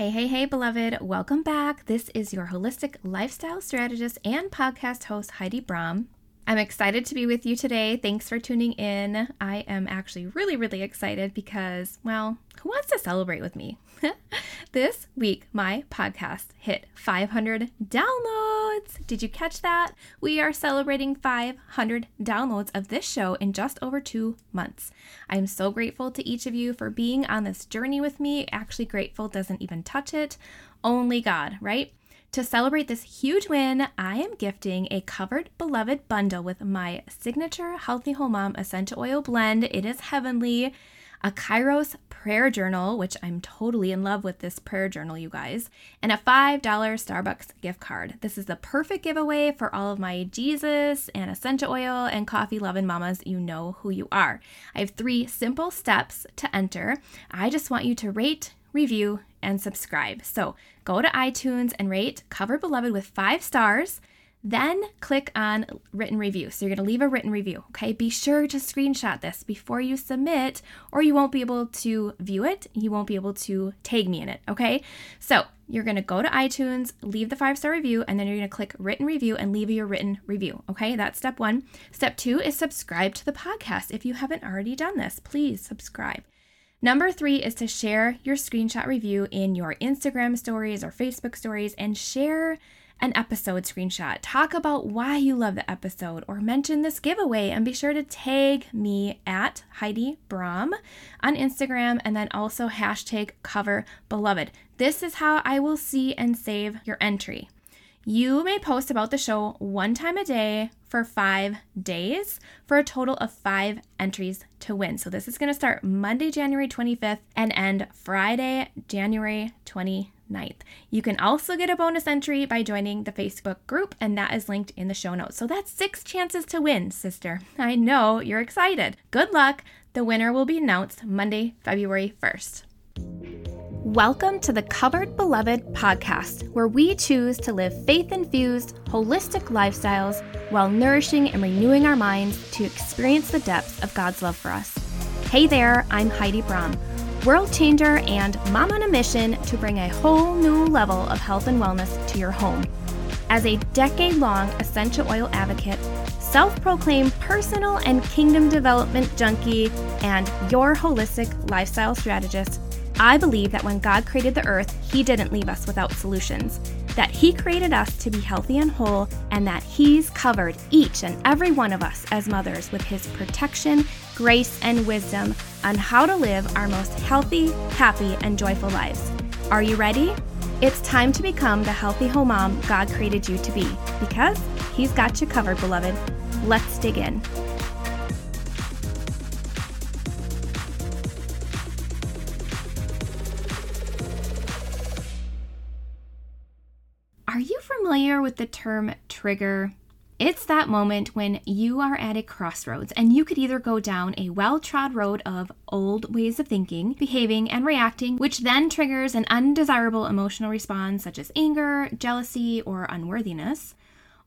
Hey, hey, hey, beloved. Welcome back. This is your holistic lifestyle strategist and podcast host, Heidi Brahm. I'm excited to be with you today. Thanks for tuning in. I am actually really, really excited because, well, who wants to celebrate with me? this week, my podcast hit 500 downloads. Did you catch that? We are celebrating 500 downloads of this show in just over two months. I'm so grateful to each of you for being on this journey with me. Actually, grateful doesn't even touch it. Only God, right? To celebrate this huge win, I am gifting a covered beloved bundle with my signature Healthy Whole Mom essential oil blend. It is heavenly. A Kairos prayer journal, which I'm totally in love with this prayer journal, you guys, and a $5 Starbucks gift card. This is the perfect giveaway for all of my Jesus and essential oil and coffee loving mamas. You know who you are. I have three simple steps to enter. I just want you to rate, review, and subscribe. So go to iTunes and rate Cover Beloved with five stars. Then click on written review. So you're going to leave a written review, okay? Be sure to screenshot this before you submit, or you won't be able to view it. You won't be able to tag me in it, okay? So you're going to go to iTunes, leave the five star review, and then you're going to click written review and leave your written review, okay? That's step one. Step two is subscribe to the podcast. If you haven't already done this, please subscribe. Number three is to share your screenshot review in your Instagram stories or Facebook stories and share an episode screenshot. Talk about why you love the episode or mention this giveaway and be sure to tag me at Heidi Brahm on Instagram and then also hashtag cover beloved. This is how I will see and save your entry. You may post about the show one time a day for five days for a total of five entries to win. So this is going to start Monday, January 25th and end Friday, January 29th. You can also get a bonus entry by joining the Facebook group, and that is linked in the show notes. So that's six chances to win, sister. I know you're excited. Good luck. The winner will be announced Monday, February 1st. Welcome to the Covered Beloved podcast, where we choose to live faith infused, holistic lifestyles while nourishing and renewing our minds to experience the depths of God's love for us. Hey there, I'm Heidi Brahm, world changer and mom on a mission to bring a whole new level of health and wellness to your home. As a decade long essential oil advocate, self proclaimed personal and kingdom development junkie, and your holistic lifestyle strategist, I believe that when God created the earth, He didn't leave us without solutions, that He created us to be healthy and whole, and that He's covered each and every one of us as mothers with His protection, grace, and wisdom on how to live our most healthy, happy, and joyful lives. Are you ready? It's time to become the healthy whole mom God created you to be because He's got you covered, beloved. Let's dig in. With the term trigger? It's that moment when you are at a crossroads and you could either go down a well trod road of old ways of thinking, behaving, and reacting, which then triggers an undesirable emotional response such as anger, jealousy, or unworthiness.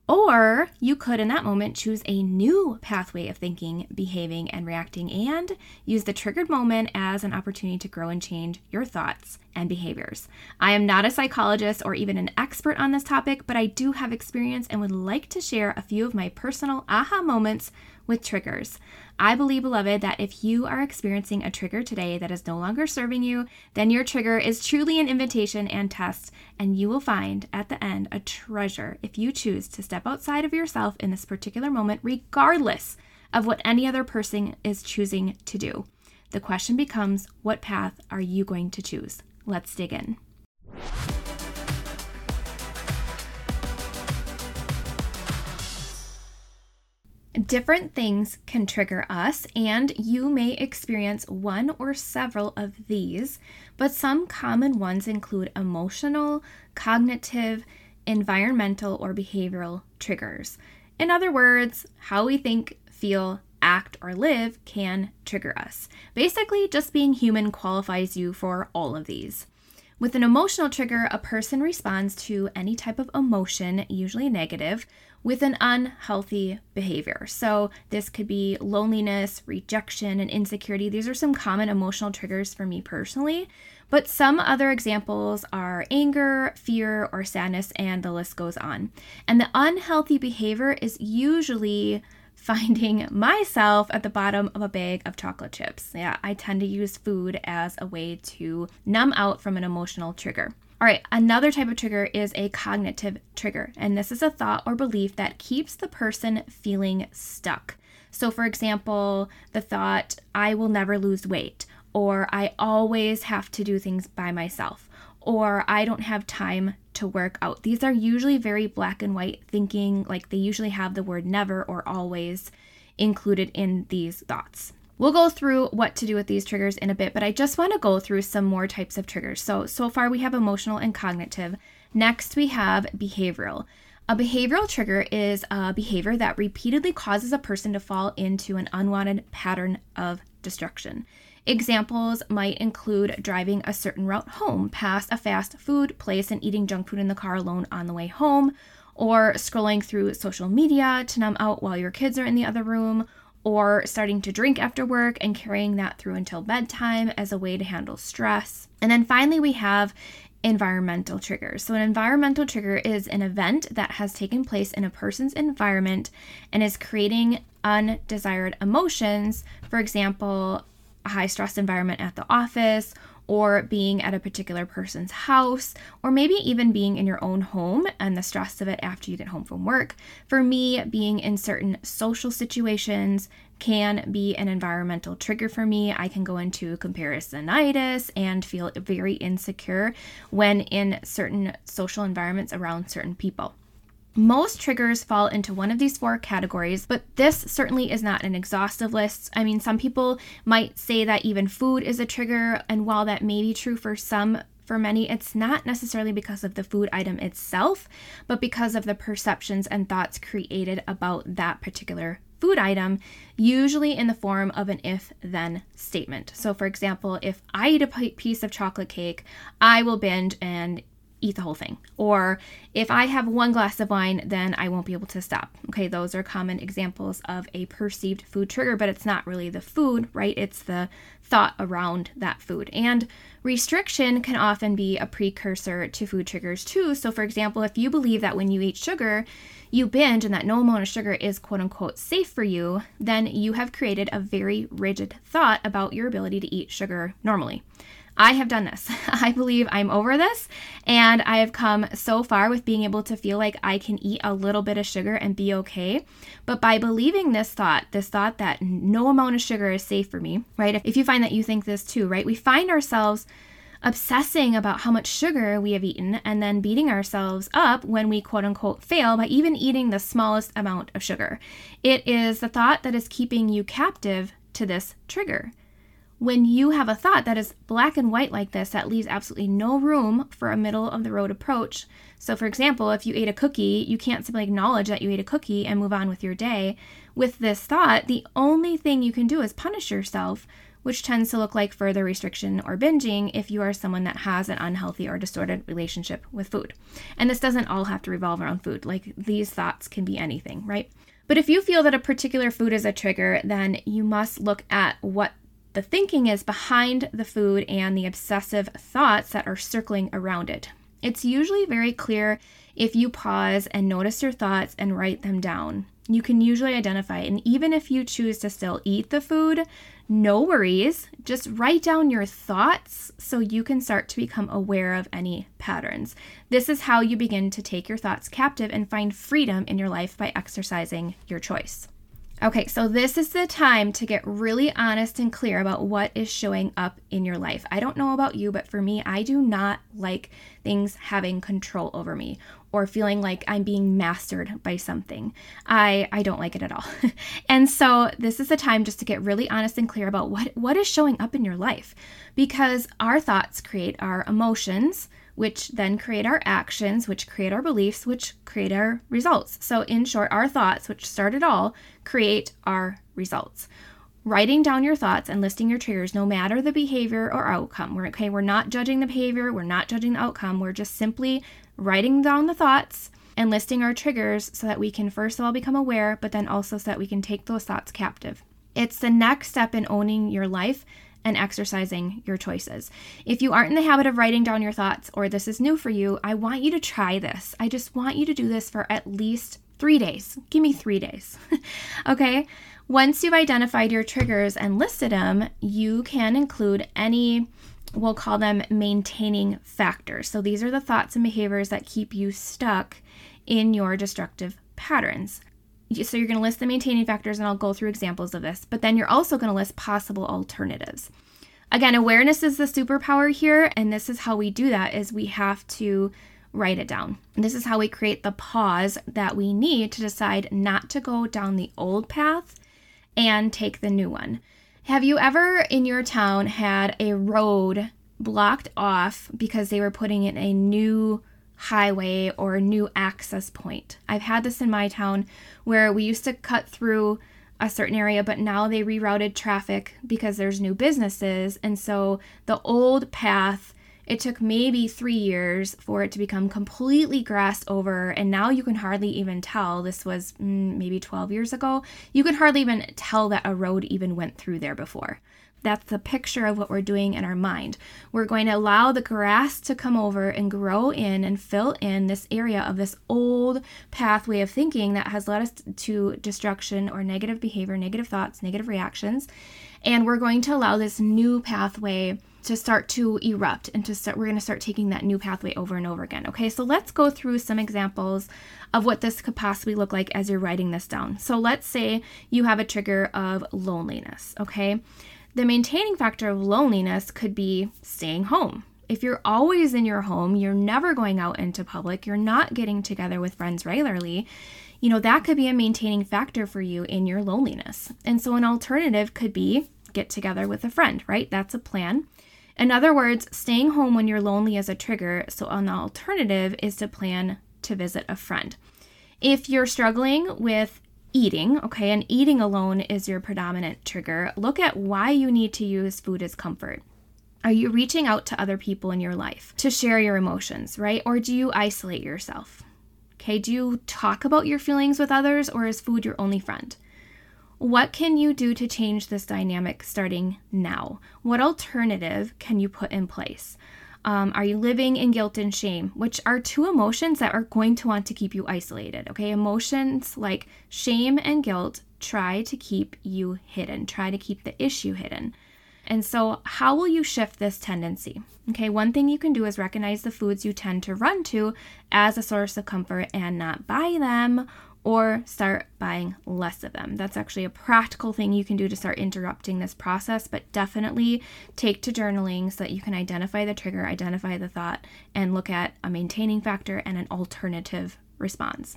Or you could, in that moment, choose a new pathway of thinking, behaving, and reacting, and use the triggered moment as an opportunity to grow and change your thoughts and behaviors. I am not a psychologist or even an expert on this topic, but I do have experience and would like to share a few of my personal aha moments with triggers. I believe, beloved, that if you are experiencing a trigger today that is no longer serving you, then your trigger is truly an invitation and test, and you will find at the end a treasure if you choose to step outside of yourself in this particular moment, regardless of what any other person is choosing to do. The question becomes what path are you going to choose? Let's dig in. Different things can trigger us, and you may experience one or several of these, but some common ones include emotional, cognitive, environmental, or behavioral triggers. In other words, how we think, feel, act, or live can trigger us. Basically, just being human qualifies you for all of these. With an emotional trigger, a person responds to any type of emotion, usually negative, with an unhealthy behavior. So, this could be loneliness, rejection, and insecurity. These are some common emotional triggers for me personally. But some other examples are anger, fear, or sadness, and the list goes on. And the unhealthy behavior is usually finding myself at the bottom of a bag of chocolate chips. Yeah, I tend to use food as a way to numb out from an emotional trigger. All right, another type of trigger is a cognitive trigger, and this is a thought or belief that keeps the person feeling stuck. So, for example, the thought, I will never lose weight, or I always have to do things by myself, or I don't have time to work out. These are usually very black and white thinking, like they usually have the word never or always included in these thoughts. We'll go through what to do with these triggers in a bit, but I just want to go through some more types of triggers. So, so far we have emotional and cognitive. Next, we have behavioral. A behavioral trigger is a behavior that repeatedly causes a person to fall into an unwanted pattern of destruction. Examples might include driving a certain route home, past a fast food place, and eating junk food in the car alone on the way home, or scrolling through social media to numb out while your kids are in the other room, or starting to drink after work and carrying that through until bedtime as a way to handle stress. And then finally, we have environmental triggers. So, an environmental trigger is an event that has taken place in a person's environment and is creating undesired emotions. For example, a high stress environment at the office or being at a particular person's house, or maybe even being in your own home and the stress of it after you get home from work. For me, being in certain social situations can be an environmental trigger for me. I can go into comparisonitis and feel very insecure when in certain social environments around certain people. Most triggers fall into one of these four categories, but this certainly is not an exhaustive list. I mean, some people might say that even food is a trigger, and while that may be true for some, for many, it's not necessarily because of the food item itself, but because of the perceptions and thoughts created about that particular food item, usually in the form of an if then statement. So, for example, if I eat a piece of chocolate cake, I will binge and eat the whole thing. Or if I have one glass of wine, then I won't be able to stop. Okay, those are common examples of a perceived food trigger, but it's not really the food, right? It's the thought around that food. And restriction can often be a precursor to food triggers too. So, for example, if you believe that when you eat sugar, you binge and that no amount of sugar is quote unquote safe for you, then you have created a very rigid thought about your ability to eat sugar normally. I have done this. I believe I'm over this, and I have come so far with being able to feel like I can eat a little bit of sugar and be okay. But by believing this thought, this thought that no amount of sugar is safe for me, right? If you find that you think this too, right? We find ourselves obsessing about how much sugar we have eaten and then beating ourselves up when we quote unquote fail by even eating the smallest amount of sugar. It is the thought that is keeping you captive to this trigger when you have a thought that is black and white like this, that leaves absolutely no room for a middle of the road approach. So, for example, if you ate a cookie, you can't simply acknowledge that you ate a cookie and move on with your day. With this thought, the only thing you can do is punish yourself, which tends to look like further restriction or binging if you are someone that has an unhealthy or distorted relationship with food. And this doesn't all have to revolve around food, like these thoughts can be anything, right? But if you feel that a particular food is a trigger, then you must look at what the thinking is behind the food and the obsessive thoughts that are circling around it. It's usually very clear if you pause and notice your thoughts and write them down. You can usually identify, and even if you choose to still eat the food, no worries. Just write down your thoughts so you can start to become aware of any patterns. This is how you begin to take your thoughts captive and find freedom in your life by exercising your choice. Okay, so this is the time to get really honest and clear about what is showing up in your life. I don't know about you, but for me, I do not like things having control over me or feeling like I'm being mastered by something. I I don't like it at all. and so this is the time just to get really honest and clear about what what is showing up in your life because our thoughts create our emotions which then create our actions, which create our beliefs, which create our results. So, in short, our thoughts, which start it all, create our results. Writing down your thoughts and listing your triggers, no matter the behavior or outcome. We're okay, we're not judging the behavior, we're not judging the outcome, we're just simply writing down the thoughts and listing our triggers so that we can first of all become aware, but then also so that we can take those thoughts captive. It's the next step in owning your life and exercising your choices. If you aren't in the habit of writing down your thoughts or this is new for you, I want you to try this. I just want you to do this for at least three days. Give me three days. okay? Once you've identified your triggers and listed them, you can include any, we'll call them maintaining factors. So these are the thoughts and behaviors that keep you stuck in your destructive patterns. So you're going to list the maintaining factors, and I'll go through examples of this, but then you're also going to list possible alternatives. Again, awareness is the superpower here, and this is how we do that is we have to write it down. And this is how we create the pause that we need to decide not to go down the old path and take the new one. Have you ever in your town had a road blocked off because they were putting in a new highway or new access point? I've had this in my town where we used to cut through a certain area, but now they rerouted traffic because there's new businesses. And so the old path it took maybe three years for it to become completely grassed over, and now you can hardly even tell. This was mm, maybe 12 years ago. You can hardly even tell that a road even went through there before. That's the picture of what we're doing in our mind. We're going to allow the grass to come over and grow in and fill in this area of this old pathway of thinking that has led us to destruction or negative behavior, negative thoughts, negative reactions. And we're going to allow this new pathway to start to erupt and to start we're going to start taking that new pathway over and over again okay so let's go through some examples of what this could possibly look like as you're writing this down so let's say you have a trigger of loneliness okay the maintaining factor of loneliness could be staying home. If you're always in your home you're never going out into public you're not getting together with friends regularly you know that could be a maintaining factor for you in your loneliness. And so an alternative could be get together with a friend right? That's a plan. In other words, staying home when you're lonely is a trigger, so an alternative is to plan to visit a friend. If you're struggling with eating, okay, and eating alone is your predominant trigger, look at why you need to use food as comfort. Are you reaching out to other people in your life to share your emotions, right? Or do you isolate yourself? Okay, do you talk about your feelings with others or is food your only friend? What can you do to change this dynamic starting now? What alternative can you put in place? Um, are you living in guilt and shame, which are two emotions that are going to want to keep you isolated? Okay, emotions like shame and guilt try to keep you hidden, try to keep the issue hidden. And so, how will you shift this tendency? Okay, one thing you can do is recognize the foods you tend to run to as a source of comfort and not buy them or start buying less of them. That's actually a practical thing you can do to start interrupting this process, but definitely take to journaling so that you can identify the trigger, identify the thought, and look at a maintaining factor and an alternative response.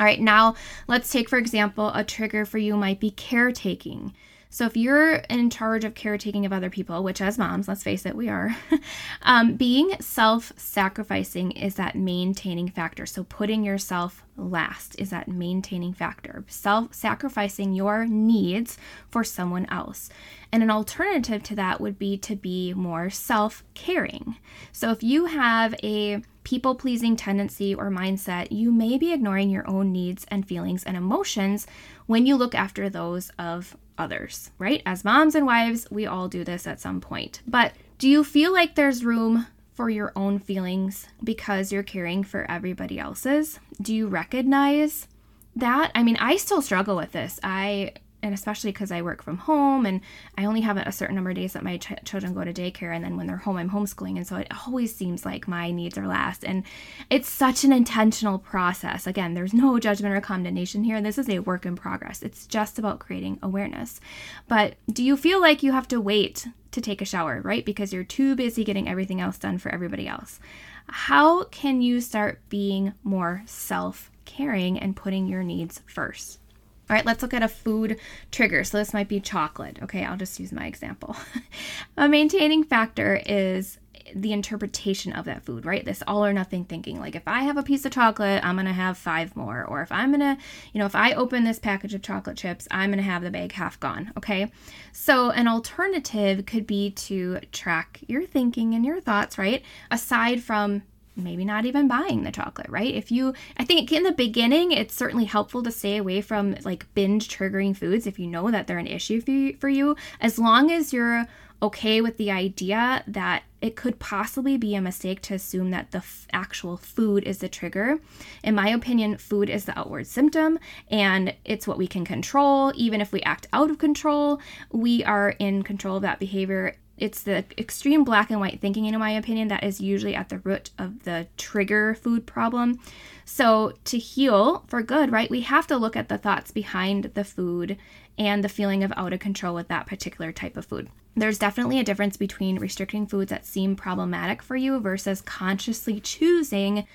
All right, now let's take, for example, a trigger for you might be caretaking. So if you're in charge of caretaking of other people, which as moms, let's face it, we are, um, being self sacrificing is that maintaining factor. So putting yourself last is that maintaining factor. Self sacrificing your needs for someone else. And an alternative to that would be to be more self caring. So if you have a people pleasing tendency or mindset, you may be ignoring your own needs and feelings and emotions when you look after those of others, right? As moms and wives, we all do this at some point. But do you feel like there's room for your own feelings because you're caring for everybody else's? Do you recognize that? I mean, I still struggle with this. I and especially because I work from home and I only have a certain number of days that my ch- children go to daycare, and then when they're home, I'm homeschooling, and so it always seems like my needs are last. And it's such an intentional process. Again, there's no judgment or condemnation here. This is a work in progress. It's just about creating awareness. But do you feel like you have to wait to take a shower, right? Because you're too busy getting everything else done for everybody else. How can you start being more self caring and putting your needs first? All right, let's look at a food trigger. So this might be chocolate. Okay, I'll just use my example. a maintaining factor is the interpretation of that food, right? This all or nothing thinking. Like if I have a piece of chocolate, I'm going to have five more. Or if I'm going to, you know, if I open this package of chocolate chips, I'm going to have the bag half gone, okay? So an alternative could be to track your thinking and your thoughts, right? Aside from maybe not even buying the chocolate, right? If you, I think in the beginning, it's certainly helpful to stay away from like binge triggering foods if you know that they're an issue for you, for you as long as you're okay with the idea that it could possibly be a mistake to assume that the f- actual food is the trigger. In my opinion, food is the outward symptom and it's what we can control. Even if we act out of control, we are in control of that behavior. It's the extreme black and white thinking, in my opinion, that is usually at the root of the trigger food problem. So, to heal for good, right, we have to look at the thoughts behind the food and the feeling of out of control with that particular type of food. There's definitely a difference between restricting foods that seem problematic for you versus consciously choosing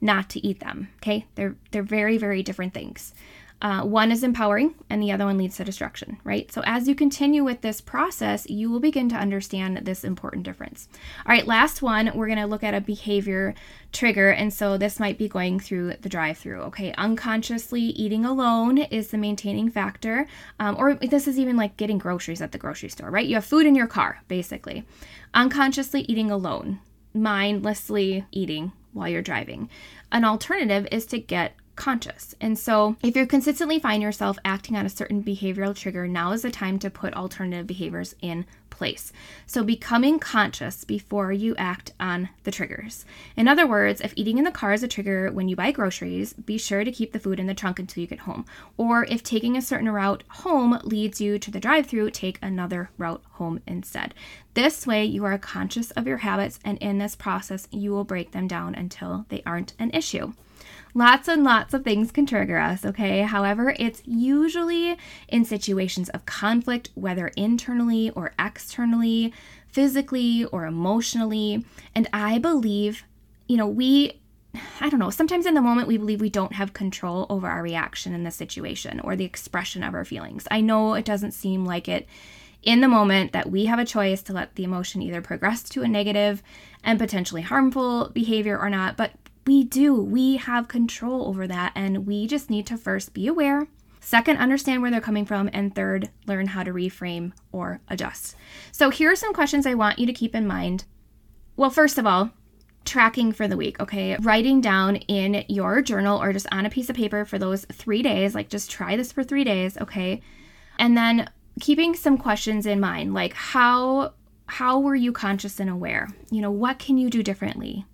not to eat them. Okay? They're they're very very different things. Uh, one is empowering and the other one leads to destruction, right? So, as you continue with this process, you will begin to understand this important difference. All right, last one, we're going to look at a behavior trigger. And so, this might be going through the drive through, okay? Unconsciously eating alone is the maintaining factor. Um, or this is even like getting groceries at the grocery store, right? You have food in your car, basically. Unconsciously eating alone, mindlessly eating while you're driving. An alternative is to get conscious. And so, if you consistently find yourself acting on a certain behavioral trigger, now is the time to put alternative behaviors in place. So, becoming conscious before you act on the triggers. In other words, if eating in the car is a trigger when you buy groceries, be sure to keep the food in the trunk until you get home. Or if taking a certain route home leads you to the drive through, take another route home instead. This way, you are conscious of your habits, and in this process, you will break them down until they aren't an issue. Lots and lots of things can trigger us, okay? However, it's usually in situations of conflict, whether internally or externally, physically or emotionally. And I believe, you know, we I don't know, sometimes in the moment we believe we don't have control over our reaction in the situation or the expression of our feelings. I know it doesn't seem like it in the moment that we have a choice to let the emotion either progress to a negative and potentially harmful behavior or not, but we do. We have control over that, and we just need to first be aware. Second, understand where they're coming from. And third, learn how to reframe or adjust. So, here are some questions I want you to keep in mind. Well, first of all, tracking for the week, okay? Writing down in your journal or just on a piece of paper for those three days, like just try this for three days, okay? And then keeping some questions in mind, like how how were you conscious and aware? You know, what can you do differently?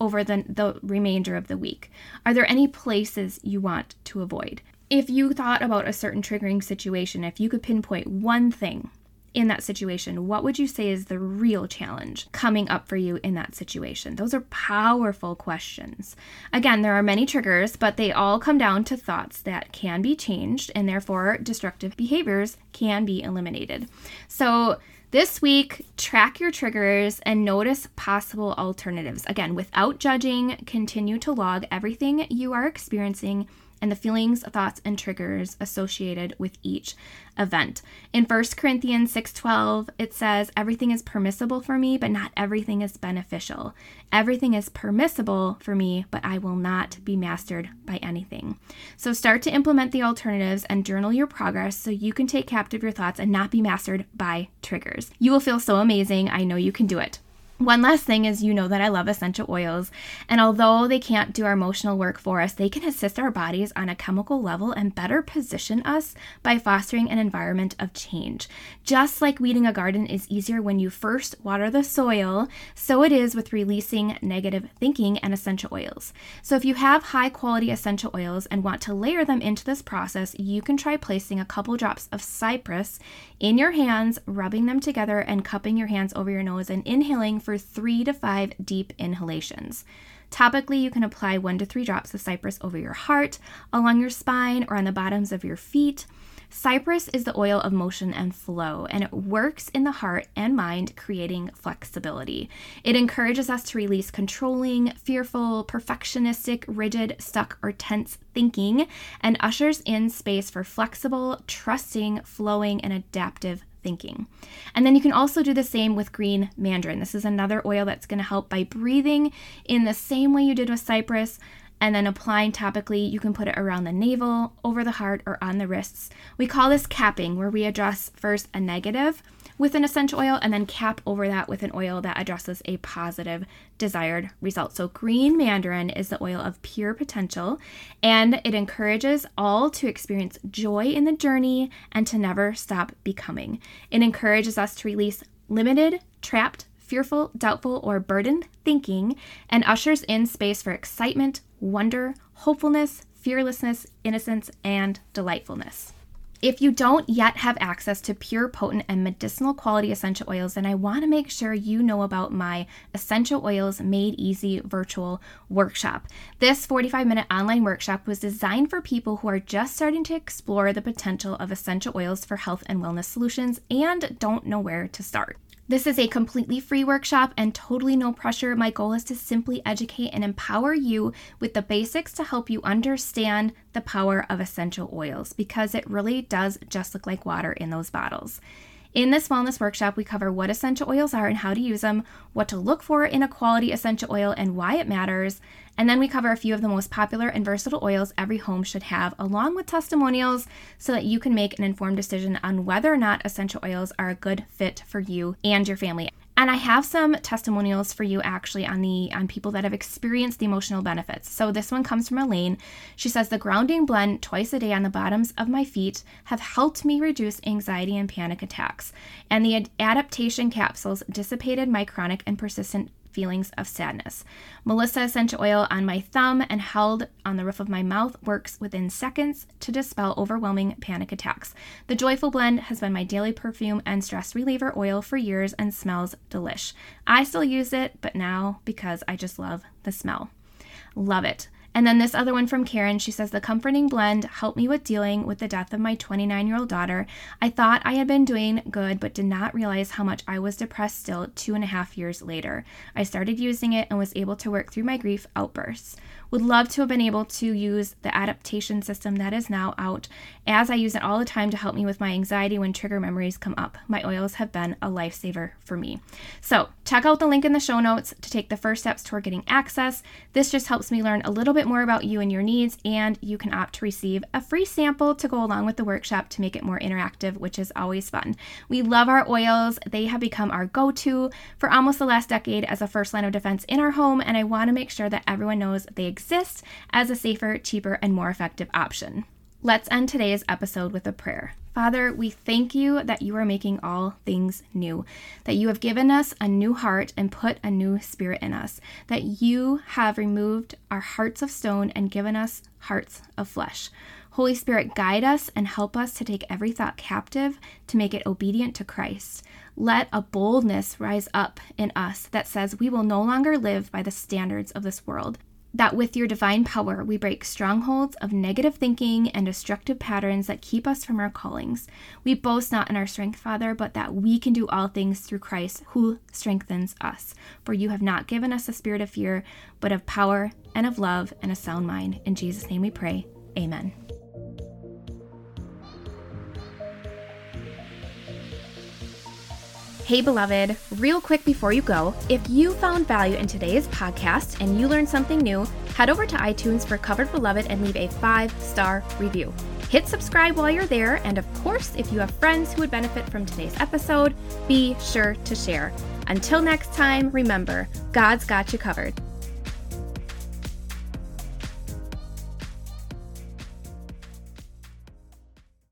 Over the, the remainder of the week? Are there any places you want to avoid? If you thought about a certain triggering situation, if you could pinpoint one thing in that situation, what would you say is the real challenge coming up for you in that situation? Those are powerful questions. Again, there are many triggers, but they all come down to thoughts that can be changed, and therefore destructive behaviors can be eliminated. So, this week, track your triggers and notice possible alternatives. Again, without judging, continue to log everything you are experiencing and the feelings, thoughts, and triggers associated with each event. In 1 Corinthians 6:12, it says, "Everything is permissible for me, but not everything is beneficial. Everything is permissible for me, but I will not be mastered by anything." So start to implement the alternatives and journal your progress so you can take captive your thoughts and not be mastered by triggers. You will feel so amazing. I know you can do it. One last thing is, you know that I love essential oils, and although they can't do our emotional work for us, they can assist our bodies on a chemical level and better position us by fostering an environment of change. Just like weeding a garden is easier when you first water the soil, so it is with releasing negative thinking and essential oils. So, if you have high quality essential oils and want to layer them into this process, you can try placing a couple drops of cypress in your hands, rubbing them together, and cupping your hands over your nose and inhaling for three to five deep inhalations. Topically, you can apply one to three drops of cypress over your heart, along your spine, or on the bottoms of your feet. Cypress is the oil of motion and flow, and it works in the heart and mind, creating flexibility. It encourages us to release controlling, fearful, perfectionistic, rigid, stuck, or tense thinking, and ushers in space for flexible, trusting, flowing, and adaptive thinking. And then you can also do the same with green mandarin. This is another oil that's going to help by breathing in the same way you did with cypress and then applying topically. You can put it around the navel, over the heart, or on the wrists. We call this capping, where we address first a negative with an essential oil and then cap over that with an oil that addresses a positive desired result. So, green mandarin is the oil of pure potential and it encourages all to experience joy in the journey and to never stop becoming. It encourages us to release limited, trapped, fearful, doubtful, or burdened thinking and ushers in space for excitement, wonder, hopefulness, fearlessness, innocence, and delightfulness. If you don't yet have access to pure, potent, and medicinal quality essential oils, then I want to make sure you know about my Essential Oils Made Easy virtual workshop. This 45 minute online workshop was designed for people who are just starting to explore the potential of essential oils for health and wellness solutions and don't know where to start. This is a completely free workshop and totally no pressure. My goal is to simply educate and empower you with the basics to help you understand the power of essential oils because it really does just look like water in those bottles. In this wellness workshop, we cover what essential oils are and how to use them, what to look for in a quality essential oil and why it matters, and then we cover a few of the most popular and versatile oils every home should have, along with testimonials, so that you can make an informed decision on whether or not essential oils are a good fit for you and your family. And I have some testimonials for you actually on the on people that have experienced the emotional benefits. So this one comes from Elaine. She says the grounding blend twice a day on the bottoms of my feet have helped me reduce anxiety and panic attacks. And the adaptation capsules dissipated my chronic and persistent feelings of sadness. Melissa essential oil on my thumb and held on the roof of my mouth works within seconds to dispel overwhelming panic attacks. The Joyful Blend has been my daily perfume and stress reliever oil for years and smells delish. I still use it, but now because I just love the smell. Love it. And then this other one from Karen, she says, The comforting blend helped me with dealing with the death of my 29 year old daughter. I thought I had been doing good, but did not realize how much I was depressed still two and a half years later. I started using it and was able to work through my grief outbursts. Would love to have been able to use the adaptation system that is now out, as I use it all the time to help me with my anxiety when trigger memories come up. My oils have been a lifesaver for me. So, check out the link in the show notes to take the first steps toward getting access. This just helps me learn a little bit more about you and your needs, and you can opt to receive a free sample to go along with the workshop to make it more interactive, which is always fun. We love our oils, they have become our go to for almost the last decade as a first line of defense in our home, and I want to make sure that everyone knows they exist exist as a safer, cheaper, and more effective option. Let's end today's episode with a prayer. Father, we thank you that you are making all things new, that you have given us a new heart and put a new spirit in us, that you have removed our hearts of stone and given us hearts of flesh. Holy Spirit, guide us and help us to take every thought captive to make it obedient to Christ. Let a boldness rise up in us that says we will no longer live by the standards of this world, that with your divine power, we break strongholds of negative thinking and destructive patterns that keep us from our callings. We boast not in our strength, Father, but that we can do all things through Christ who strengthens us. For you have not given us a spirit of fear, but of power and of love and a sound mind. In Jesus' name we pray. Amen. Hey, beloved, real quick before you go, if you found value in today's podcast and you learned something new, head over to iTunes for Covered Beloved and leave a five star review. Hit subscribe while you're there, and of course, if you have friends who would benefit from today's episode, be sure to share. Until next time, remember, God's got you covered.